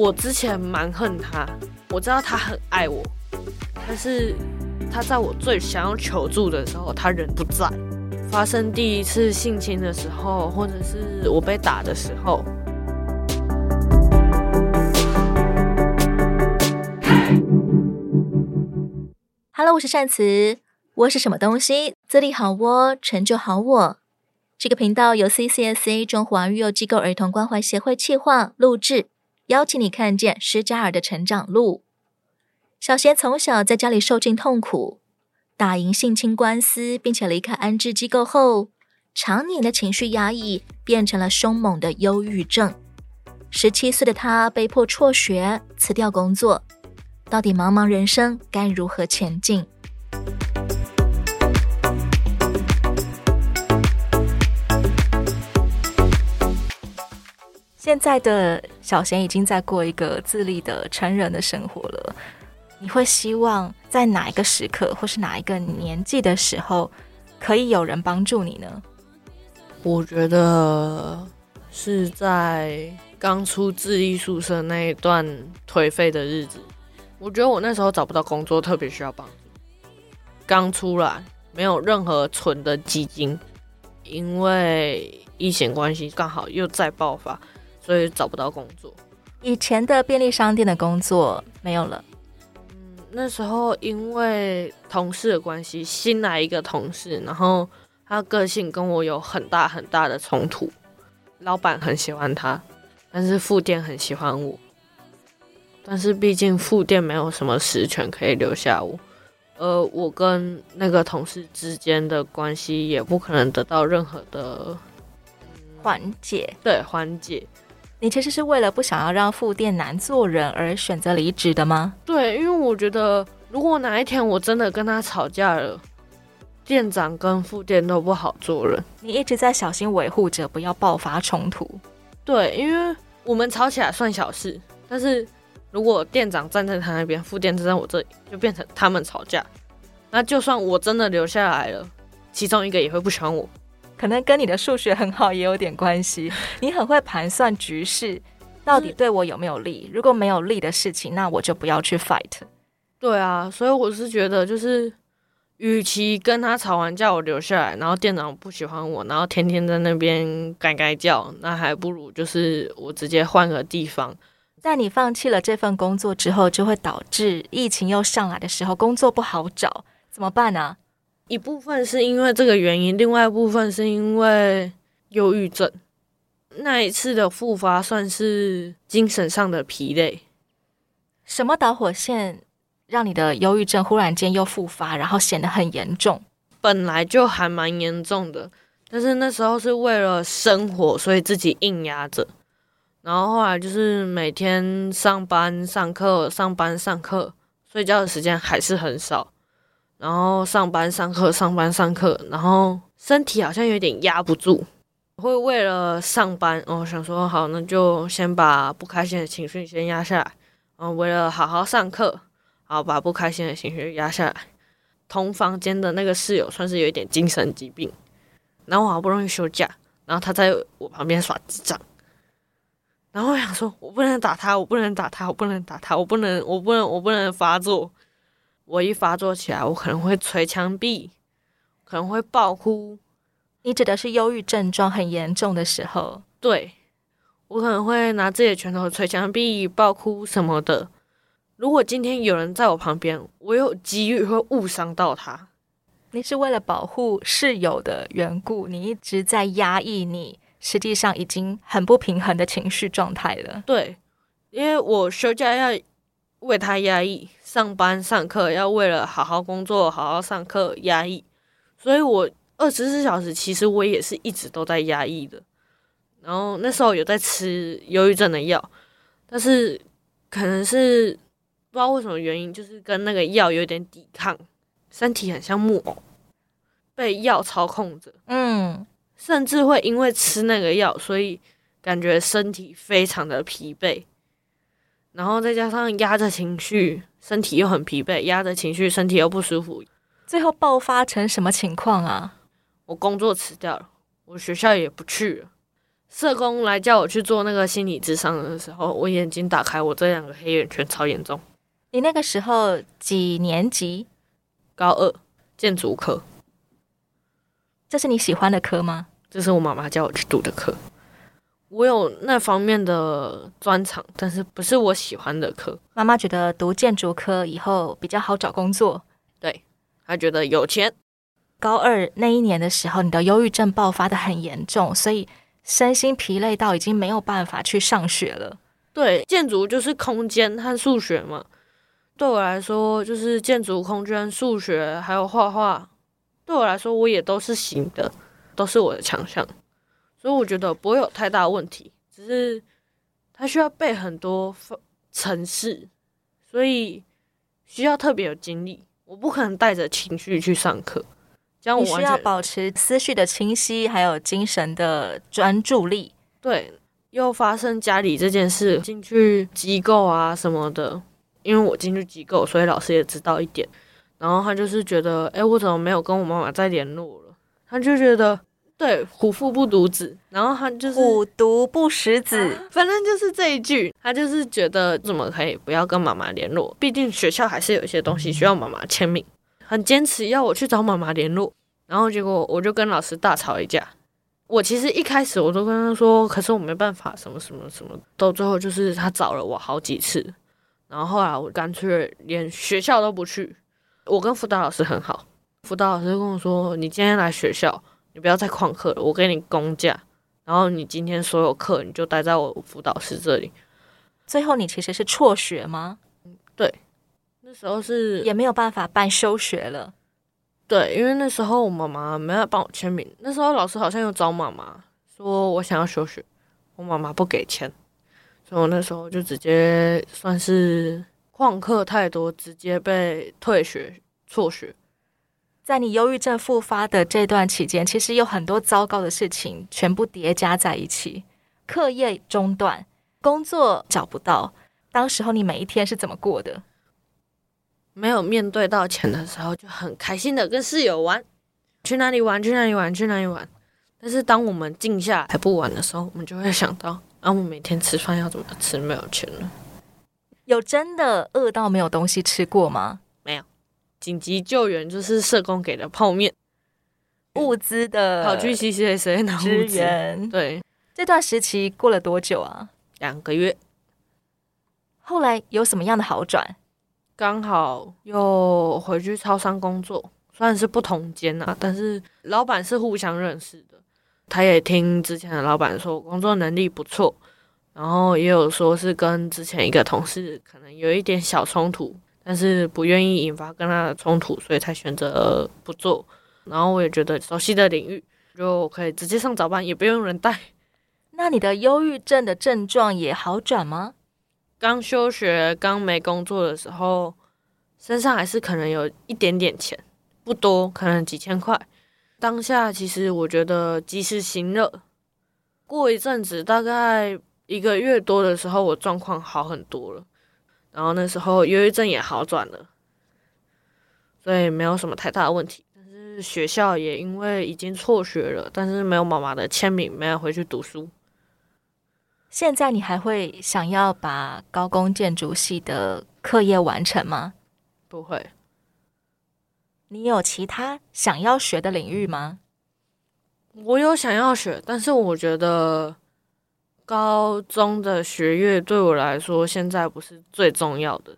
我之前蛮恨他，我知道他很爱我，但是他在我最想要求助的时候，他人不在。发生第一次性侵的时候，或者是我被打的时候。Hello，我是善慈。窝是什么东西？自立好窝，成就好我。这个频道由 CCSA 中华育幼机构儿童关怀协会企划录制。邀请你看见施加尔的成长路。小贤从小在家里受尽痛苦，打赢性侵官司，并且离开安置机构后，常年的情绪压抑变成了凶猛的忧郁症。十七岁的他被迫辍学，辞掉工作。到底茫茫人生该如何前进？现在的小贤已经在过一个自立的成人的生活了。你会希望在哪一个时刻，或是哪一个年纪的时候，可以有人帮助你呢？我觉得是在刚出自立宿舍那一段颓废的日子。我觉得我那时候找不到工作，特别需要帮助。刚出来，没有任何存的基金，因为疫情关系，刚好又再爆发。所以找不到工作，以前的便利商店的工作没有了。嗯，那时候因为同事的关系，新来一个同事，然后他个性跟我有很大很大的冲突。老板很喜欢他，但是副店很喜欢我。但是毕竟副店没有什么实权可以留下我，而我跟那个同事之间的关系也不可能得到任何的缓解。对，缓解。你其实是为了不想要让副店难做人而选择离职的吗？对，因为我觉得如果哪一天我真的跟他吵架了，店长跟副店都不好做人。你一直在小心维护着，不要爆发冲突。对，因为我们吵起来算小事，但是如果店长站在他那边，副店站在我这里，就变成他们吵架。那就算我真的留下来了，其中一个也会不喜欢我。可能跟你的数学很好也有点关系。你很会盘算局势，到底对我有没有利？如果没有利的事情，那我就不要去 fight。对啊，所以我是觉得，就是与其跟他吵完架我留下来，然后店长不喜欢我，然后天天在那边改改叫，那还不如就是我直接换个地方。在你放弃了这份工作之后，就会导致疫情又上来的时候，工作不好找，怎么办呢？一部分是因为这个原因，另外一部分是因为忧郁症。那一次的复发算是精神上的疲累。什么导火线让你的忧郁症忽然间又复发，然后显得很严重？本来就还蛮严重的，但是那时候是为了生活，所以自己硬压着。然后后来就是每天上班、上课、上班、上课，睡觉的时间还是很少。然后上班上课上班上课，然后身体好像有点压不住，会为了上班，哦，想说好，那就先把不开心的情绪先压下来，嗯为了好好上课，好把不开心的情绪压下来。同房间的那个室友算是有一点精神疾病，然后我好不容易休假，然后他在我旁边耍智障，然后我想说，我不能打他，我不能打他，我不能打他，我不能，我不能，我不能发作。我一发作起来，我可能会捶墙壁，可能会爆哭。你指的是忧郁症状很严重的时候？对，我可能会拿自己的拳头捶墙壁、爆哭什么的。如果今天有人在我旁边，我有机遇会误伤到他。你是为了保护室友的缘故，你一直在压抑你实际上已经很不平衡的情绪状态了。对，因为我休假要为他压抑。上班上课要为了好好工作、好好上课压抑，所以我二十四小时其实我也是一直都在压抑的。然后那时候有在吃忧郁症的药，但是可能是不知道为什么原因，就是跟那个药有点抵抗，身体很像木偶，被药操控着。嗯，甚至会因为吃那个药，所以感觉身体非常的疲惫，然后再加上压着情绪。身体又很疲惫，压着情绪，身体又不舒服，最后爆发成什么情况啊？我工作辞掉了，我学校也不去了，社工来叫我去做那个心理咨商的时候，我眼睛打开，我这两个黑眼圈超严重。你那个时候几年级？高二，建筑科。这是你喜欢的科吗？这是我妈妈叫我去读的课。我有那方面的专长，但是不是我喜欢的科。妈妈觉得读建筑科以后比较好找工作。对，她觉得有钱。高二那一年的时候，你的忧郁症爆发的很严重，所以身心疲累到已经没有办法去上学了。对，建筑就是空间和数学嘛。对我来说，就是建筑、空间、数学还有画画，对我来说我也都是行的，都是我的强项，所以我觉得不会有太大问题。只是他需要背很多程式，所以需要特别有精力。我不可能带着情绪去上课。这样我你需要保持思绪的清晰，还有精神的专注力。对，又发生家里这件事，进去机构啊什么的，因为我进去机构，所以老师也知道一点。然后他就是觉得，哎，我怎么没有跟我妈妈再联络了？他就觉得，对，虎父不独子。然后他就是虎毒不食子，啊，反正就是这一句，他就是觉得怎么可以不要跟妈妈联络？毕竟学校还是有一些东西需要妈妈签名。很坚持要我去找妈妈联络，然后结果我就跟老师大吵一架。我其实一开始我都跟他说，可是我没办法，什么什么什么。到最后就是他找了我好几次，然后后来我干脆连学校都不去。我跟辅导老师很好，辅导老师跟我说：“你今天来学校，你不要再旷课了，我给你公假。然后你今天所有课你就待在我辅导室这里。”最后你其实是辍学吗？对。那时候是也没有办法办休学了，对，因为那时候我妈妈没有帮我签名。那时候老师好像又找妈妈说我想要休学，我妈妈不给签，所以我那时候就直接算是旷课太多，直接被退学、辍学。在你忧郁症复发的这段期间，其实有很多糟糕的事情全部叠加在一起，课业中断，工作找不到。当时候你每一天是怎么过的？没有面对到钱的时候，就很开心的跟室友玩，去哪里玩，去哪里玩，去哪里玩。但是当我们静下来不玩的时候，我们就会想到，啊，我们每天吃饭要怎么吃？没有钱了。有真的饿到没有东西吃过吗？紧急救援就是社工给的泡面，物资的跑去 CCSA 拿支援。对，这段时期过了多久啊？两个月。后来有什么样的好转？刚好又回去超商工作，虽然是不同间啊，但是老板是互相认识的。他也听之前的老板说工作能力不错，然后也有说是跟之前一个同事可能有一点小冲突，但是不愿意引发跟他的冲突，所以才选择不做。然后我也觉得熟悉的领域就可以直接上早班，也不用人带。那你的忧郁症的症状也好转吗？刚休学、刚没工作的时候，身上还是可能有一点点钱，不多，可能几千块。当下其实我觉得及时行乐。过一阵子，大概一个月多的时候，我状况好很多了，然后那时候忧郁症也好转了，所以没有什么太大的问题。但是学校也因为已经辍学了，但是没有妈妈的签名，没有回去读书。现在你还会想要把高工建筑系的课业完成吗？不会。你有其他想要学的领域吗？我有想要学，但是我觉得高中的学业对我来说现在不是最重要的。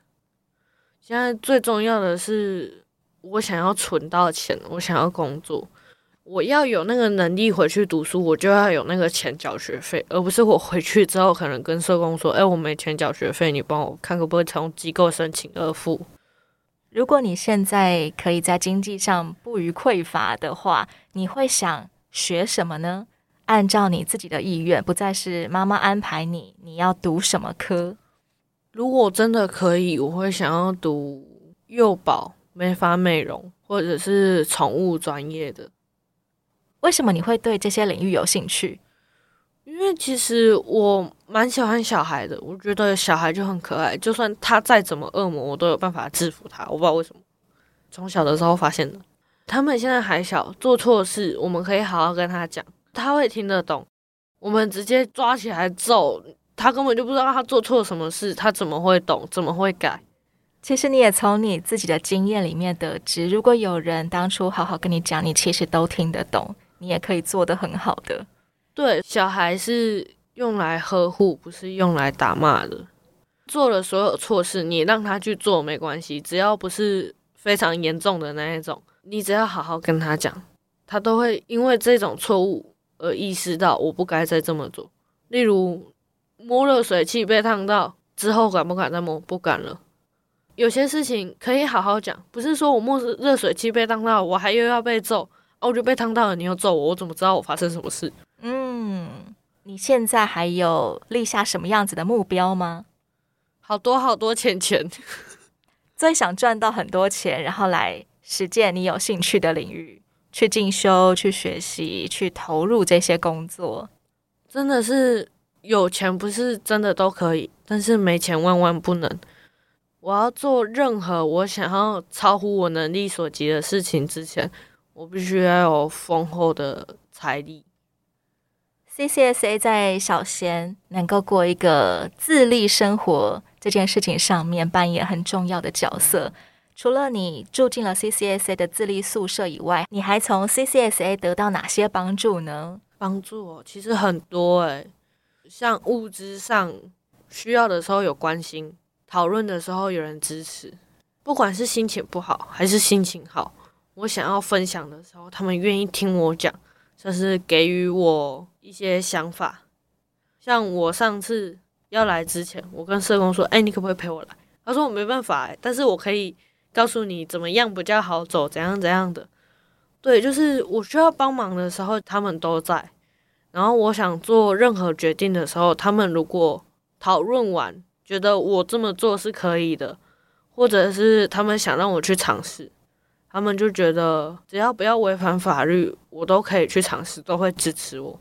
现在最重要的是我想要存到钱，我想要工作。我要有那个能力回去读书，我就要有那个钱缴学费，而不是我回去之后可能跟社工说：“哎，我没钱缴学费，你帮我看可不可以从机构申请二付。”如果你现在可以在经济上不予匮乏的话，你会想学什么呢？按照你自己的意愿，不再是妈妈安排你，你要读什么科？如果真的可以，我会想要读幼保、美发美容，或者是宠物专业的。为什么你会对这些领域有兴趣？因为其实我蛮喜欢小孩的，我觉得小孩就很可爱，就算他再怎么恶魔，我都有办法制服他。我不知道为什么，从小的时候发现的。他们现在还小，做错事我们可以好好跟他讲，他会听得懂。我们直接抓起来揍他，根本就不知道他做错了什么事，他怎么会懂，怎么会改？其实你也从你自己的经验里面得知，如果有人当初好好跟你讲，你其实都听得懂，你也可以做得很好的。对，小孩是用来呵护，不是用来打骂的。做了所有错事，你让他去做没关系，只要不是非常严重的那一种，你只要好好跟他讲，他都会因为这种错误而意识到我不该再这么做。例如摸热水器被烫到之后，敢不敢再摸？不敢了。有些事情可以好好讲，不是说我摸热水器被烫到，我还又要被揍，哦，我就被烫到了，你又揍我，我怎么知道我发生什么事？嗯，你现在还有立下什么样子的目标吗？好多好多钱钱，最想赚到很多钱，然后来实践你有兴趣的领域，去进修、去学习、去投入这些工作。真的是有钱不是真的都可以，但是没钱万万不能。我要做任何我想要超乎我能力所及的事情之前，我必须要有丰厚的财力。CCSA 在小贤能够过一个自立生活这件事情上面扮演很重要的角色。除了你住进了 CCSA 的自立宿舍以外，你还从 CCSA 得到哪些帮助呢？帮助哦，其实很多诶，像物质上需要的时候有关心。讨论的时候有人支持，不管是心情不好还是心情好，我想要分享的时候，他们愿意听我讲，就是给予我一些想法。像我上次要来之前，我跟社工说：“哎，你可不可以陪我来？”他说：“我没办法，但是我可以告诉你怎么样比较好走，怎样怎样的。”对，就是我需要帮忙的时候，他们都在。然后我想做任何决定的时候，他们如果讨论完。觉得我这么做是可以的，或者是他们想让我去尝试，他们就觉得只要不要违反法律，我都可以去尝试，都会支持我。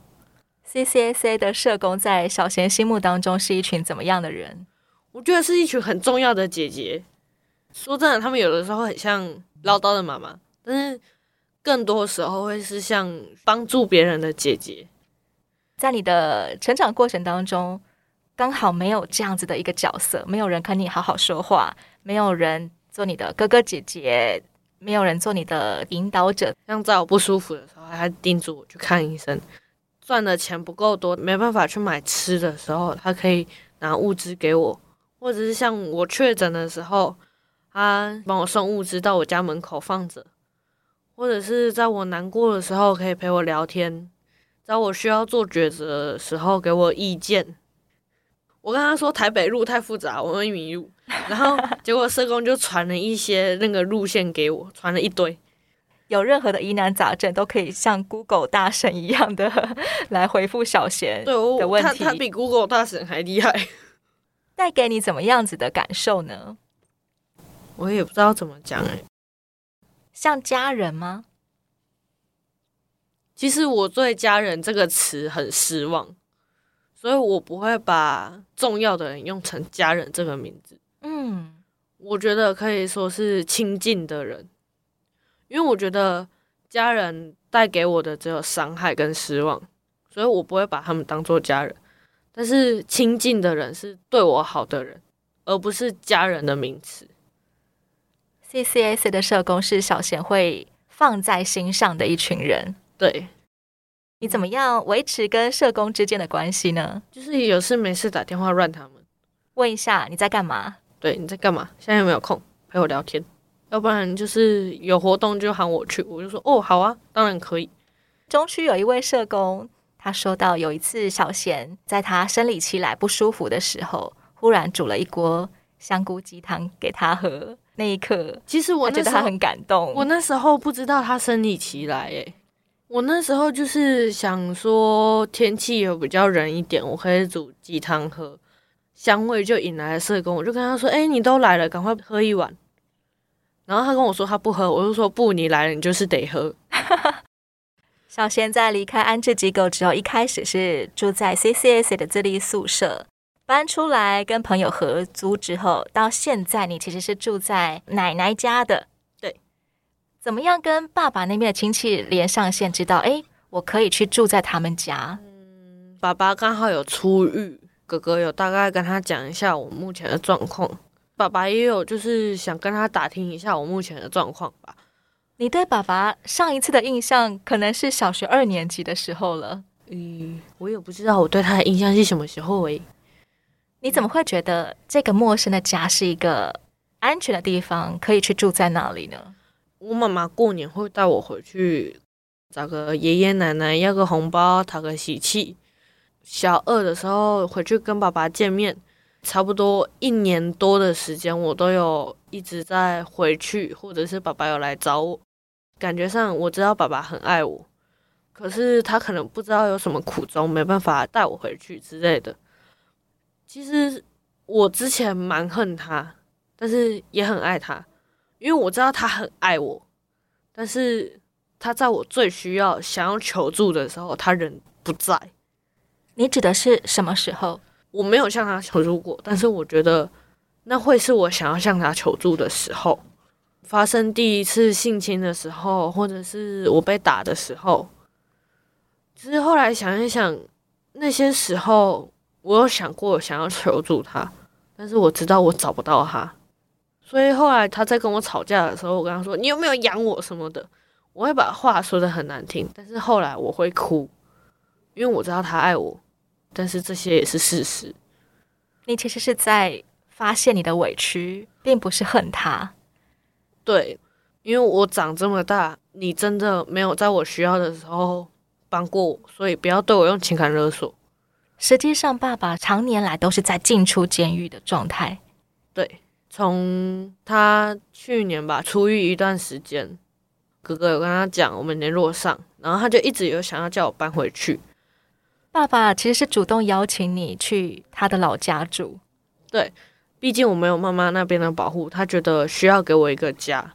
CCSA 的社工在小贤心目当中是一群怎么样的人？我觉得是一群很重要的姐姐。说真的，他们有的时候很像唠叨的妈妈，但是更多时候会是像帮助别人的姐姐。在你的成长过程当中。刚好没有这样子的一个角色，没有人跟你好好说话，没有人做你的哥哥姐姐，没有人做你的引导者。像在我不舒服的时候，他叮嘱我去看医生。赚的钱不够多，没办法去买吃的时候，他可以拿物资给我；或者是像我确诊的时候，他帮我送物资到我家门口放着；或者是在我难过的时候，可以陪我聊天；在我需要做抉择的时候，给我意见。我跟他说台北路太复杂，我会迷路。然后结果社工就传了一些那个路线给我，传了一堆。有任何的疑难杂症都可以像 Google 大神一样的 来回复小贤的问题。他他比 Google 大神还厉害。带给你怎么样子的感受呢？我也不知道怎么讲哎。像家人吗？其实我对“家人”这个词很失望。所以我不会把重要的人用成家人这个名字。嗯，我觉得可以说是亲近的人，因为我觉得家人带给我的只有伤害跟失望，所以我不会把他们当做家人。但是亲近的人是对我好的人，而不是家人的名词。CCSA 的社工是小贤会放在心上的一群人。对。你怎么样维持跟社工之间的关系呢？就是有事没事打电话乱他们，问一下你在干嘛？对，你在干嘛？现在有没有空陪我聊天？要不然就是有活动就喊我去，我就说哦，好啊，当然可以。中区有一位社工，他说到有一次小贤在他生理期来不舒服的时候，忽然煮了一锅香菇鸡汤给他喝。那一刻，其实我觉得他很感动。我那时候不知道他生理期来，诶。我那时候就是想说天气有比较冷一点，我可以煮鸡汤喝，香味就引来了社工，我就跟他说：“哎、欸，你都来了，赶快喝一碗。”然后他跟我说他不喝，我就说：“不，你来了，你就是得喝。”小贤在离开安置机构之后，一开始是住在 CCSA 的自立宿舍，搬出来跟朋友合租之后，到现在你其实是住在奶奶家的。对怎么样跟爸爸那边的亲戚连上线，知道哎，我可以去住在他们家？嗯，爸爸刚好有出狱，哥哥有大概跟他讲一下我目前的状况，爸爸也有就是想跟他打听一下我目前的状况吧。你对爸爸上一次的印象可能是小学二年级的时候了。嗯，我也不知道我对他的印象是什么时候诶。你怎么会觉得这个陌生的家是一个安全的地方，可以去住在那里呢？我妈妈过年会带我回去找个爷爷奶奶要个红包，讨个喜气。小二的时候回去跟爸爸见面，差不多一年多的时间，我都有一直在回去，或者是爸爸有来找我。感觉上我知道爸爸很爱我，可是他可能不知道有什么苦衷，没办法带我回去之类的。其实我之前蛮恨他，但是也很爱他，因为我知道他很爱我，但是他在我最需要、想要求助的时候，他人不在。你指的是什么时候？我没有向他求助过，但是我觉得那会是我想要向他求助的时候。发生第一次性侵的时候，或者是我被打的时候，其实后来想一想，那些时候我有想过想要求助他，但是我知道我找不到他，所以后来他在跟我吵架的时候，我跟他说：“你有没有养我什么的？”我会把话说的很难听，但是后来我会哭，因为我知道他爱我，但是这些也是事实。你其实是在发泄你的委屈，并不是恨他。对，因为我长这么大，你真的没有在我需要的时候帮过我，所以不要对我用情感勒索。实际上，爸爸常年来都是在进出监狱的状态。对，从他去年吧出狱一段时间，哥哥有跟他讲，我们联络上，然后他就一直有想要叫我搬回去。爸爸其实是主动邀请你去他的老家住。对。毕竟我没有妈妈那边的保护，他觉得需要给我一个家，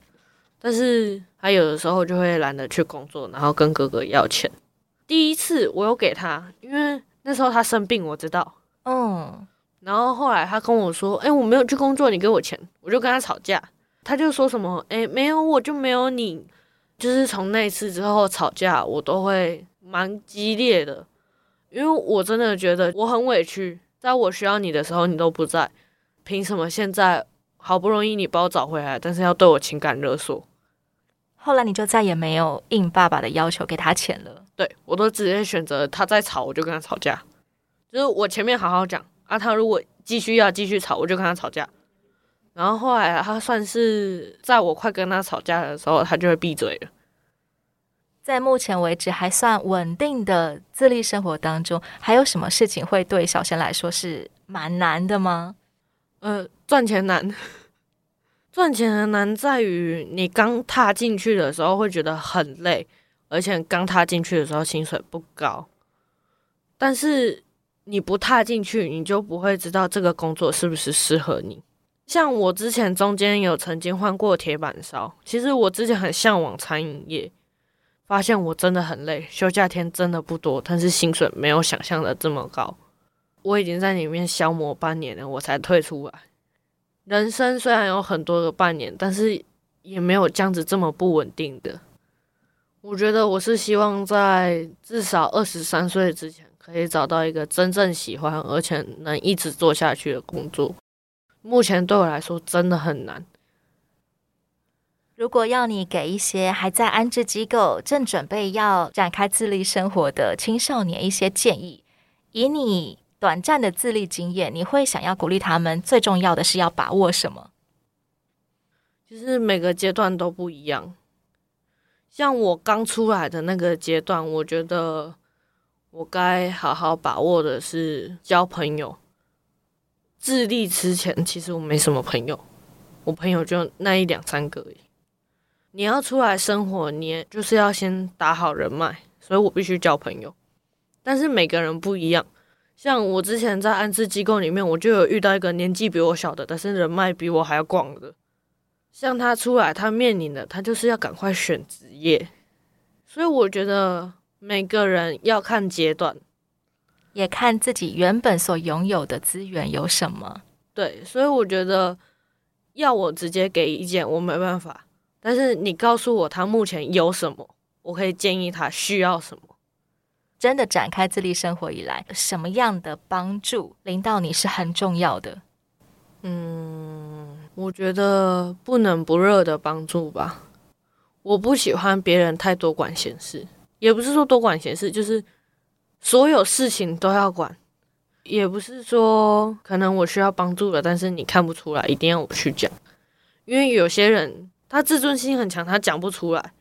但是他有的时候就会懒得去工作，然后跟哥哥要钱。第一次我有给他，因为那时候他生病，我知道。嗯，然后后来他跟我说：“哎，我没有去工作，你给我钱。”我就跟他吵架，他就说什么：“哎，没有我就没有你。”就是从那次之后吵架，我都会蛮激烈的，因为我真的觉得我很委屈，在我需要你的时候你都不在。凭什么现在好不容易你把我找回来，但是要对我情感勒索？后来你就再也没有应爸爸的要求给他钱了。对，我都直接选择他再吵，我就跟他吵架。就是我前面好好讲啊，他如果继续要继续吵，我就跟他吵架。然后后来他算是在我快跟他吵架的时候，他就会闭嘴了。在目前为止还算稳定的自立生活当中，还有什么事情会对小贤来说是蛮难的吗？呃，赚钱难，赚钱的难在于你刚踏进去的时候会觉得很累，而且刚踏进去的时候薪水不高。但是你不踏进去，你就不会知道这个工作是不是适合你。像我之前中间有曾经换过铁板烧，其实我之前很向往餐饮业，发现我真的很累，休假天真的不多，但是薪水没有想象的这么高。我已经在里面消磨半年了，我才退出来。人生虽然有很多个半年，但是也没有这样子这么不稳定的。我觉得我是希望在至少二十三岁之前，可以找到一个真正喜欢而且能一直做下去的工作。目前对我来说真的很难。如果要你给一些还在安置机构、正准备要展开自立生活的青少年一些建议，以你。短暂的自立经验，你会想要鼓励他们？最重要的是要把握什么？其实每个阶段都不一样。像我刚出来的那个阶段，我觉得我该好好把握的是交朋友。自立之前，其实我没什么朋友，我朋友就那一两三个而已。你要出来生活，你就是要先打好人脉，所以我必须交朋友。但是每个人不一样。像我之前在安置机构里面，我就有遇到一个年纪比我小的，但是人脉比我还要广的。像他出来，他面临的他就是要赶快选职业，所以我觉得每个人要看阶段，也看自己原本所拥有的资源有什么。对，所以我觉得要我直接给意见，我没办法。但是你告诉我他目前有什么，我可以建议他需要什么。真的展开自立生活以来，什么样的帮助临到你是很重要的？嗯，我觉得不冷不热的帮助吧。我不喜欢别人太多管闲事，也不是说多管闲事，就是所有事情都要管。也不是说可能我需要帮助了，但是你看不出来，一定要我去讲。因为有些人他自尊心很强，他讲不出来。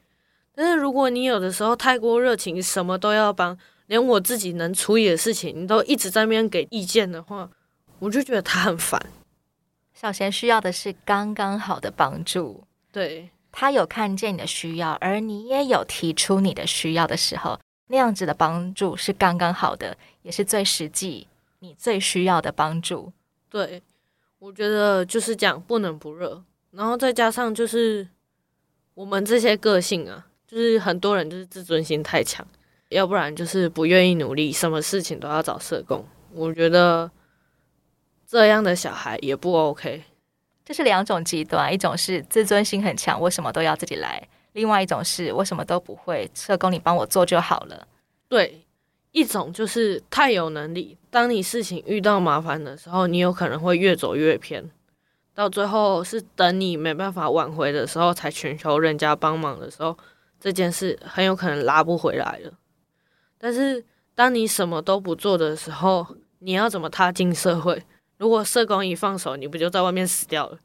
但是如果你有的时候太过热情，什么都要帮，连我自己能处理的事情，你都一直在那边给意见的话，我就觉得他很烦。小贤需要的是刚刚好的帮助，对。他有看见你的需要，而你也有提出你的需要的时候，那样子的帮助是刚刚好的，也是最实际、你最需要的帮助。对，我觉得就是讲，不冷不热，然后再加上就是我们这些个性啊，就是很多人就是自尊心太强，要不然就是不愿意努力，什么事情都要找社工。我觉得这样的小孩也不 OK。这是两种极端，一种是自尊心很强，我什么都要自己来；另外一种是我什么都不会，社工你帮我做就好了。对，一种就是太有能力，当你事情遇到麻烦的时候，你有可能会越走越偏，到最后是等你没办法挽回的时候，才寻求人家帮忙的时候，这件事很有可能拉不回来了。但是当你什么都不做的时候，你要怎么踏进社会？如果社工一放手，你不就在外面死掉了？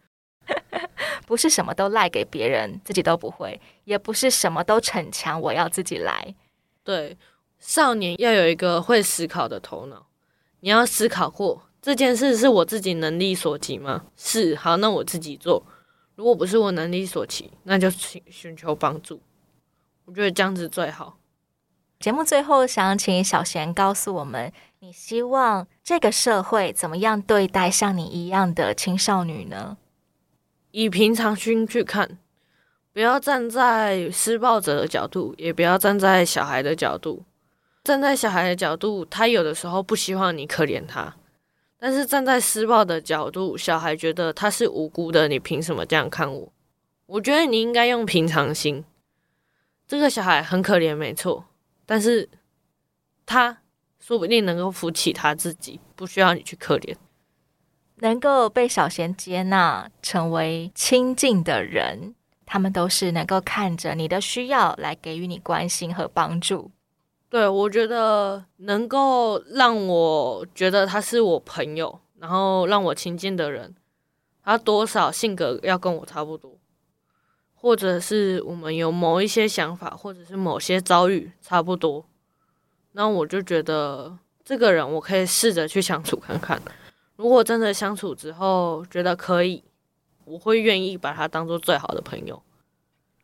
不是什么都赖给别人，自己都不会；也不是什么都逞强，我要自己来。对，少年要有一个会思考的头脑。你要思考过这件事是我自己能力所及吗？是，好，那我自己做。如果不是我能力所及，那就请寻求帮助。我觉得这样子最好。节目最后，想请小贤告诉我们。你希望这个社会怎么样对待像你一样的青少女呢？以平常心去看，不要站在施暴者的角度，也不要站在小孩的角度。站在小孩的角度，他有的时候不希望你可怜他；但是站在施暴的角度，小孩觉得他是无辜的，你凭什么这样看我？我觉得你应该用平常心。这个小孩很可怜，没错，但是他。说不定能够扶起他自己，不需要你去可怜。能够被小贤接纳，成为亲近的人，他们都是能够看着你的需要来给予你关心和帮助。对，我觉得能够让我觉得他是我朋友，然后让我亲近的人，他多少性格要跟我差不多，或者是我们有某一些想法，或者是某些遭遇差不多。那我就觉得这个人我可以试着去相处看看，如果真的相处之后觉得可以，我会愿意把他当做最好的朋友。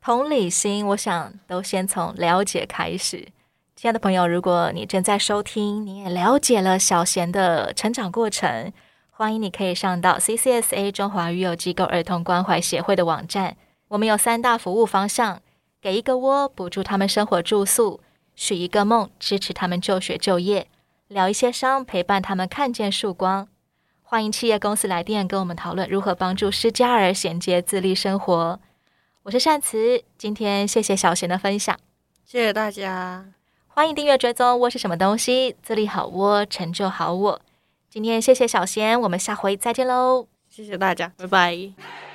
同理心，我想都先从了解开始。亲爱的朋友，如果你正在收听，你也了解了小贤的成长过程，欢迎你可以上到 CCSA 中华育幼机构儿童关怀协会的网站。我们有三大服务方向：给一个窝，补助他们生活住宿。许一个梦，支持他们就学就业；疗一些伤，陪伴他们看见曙光。欢迎企业公司来电跟我们讨论如何帮助失加儿衔接自立生活。我是善慈，今天谢谢小贤的分享，谢谢大家。欢迎订阅追踪窝是什么东西？自立好窝，成就好我。今天谢谢小贤，我们下回再见喽！谢谢大家，拜拜。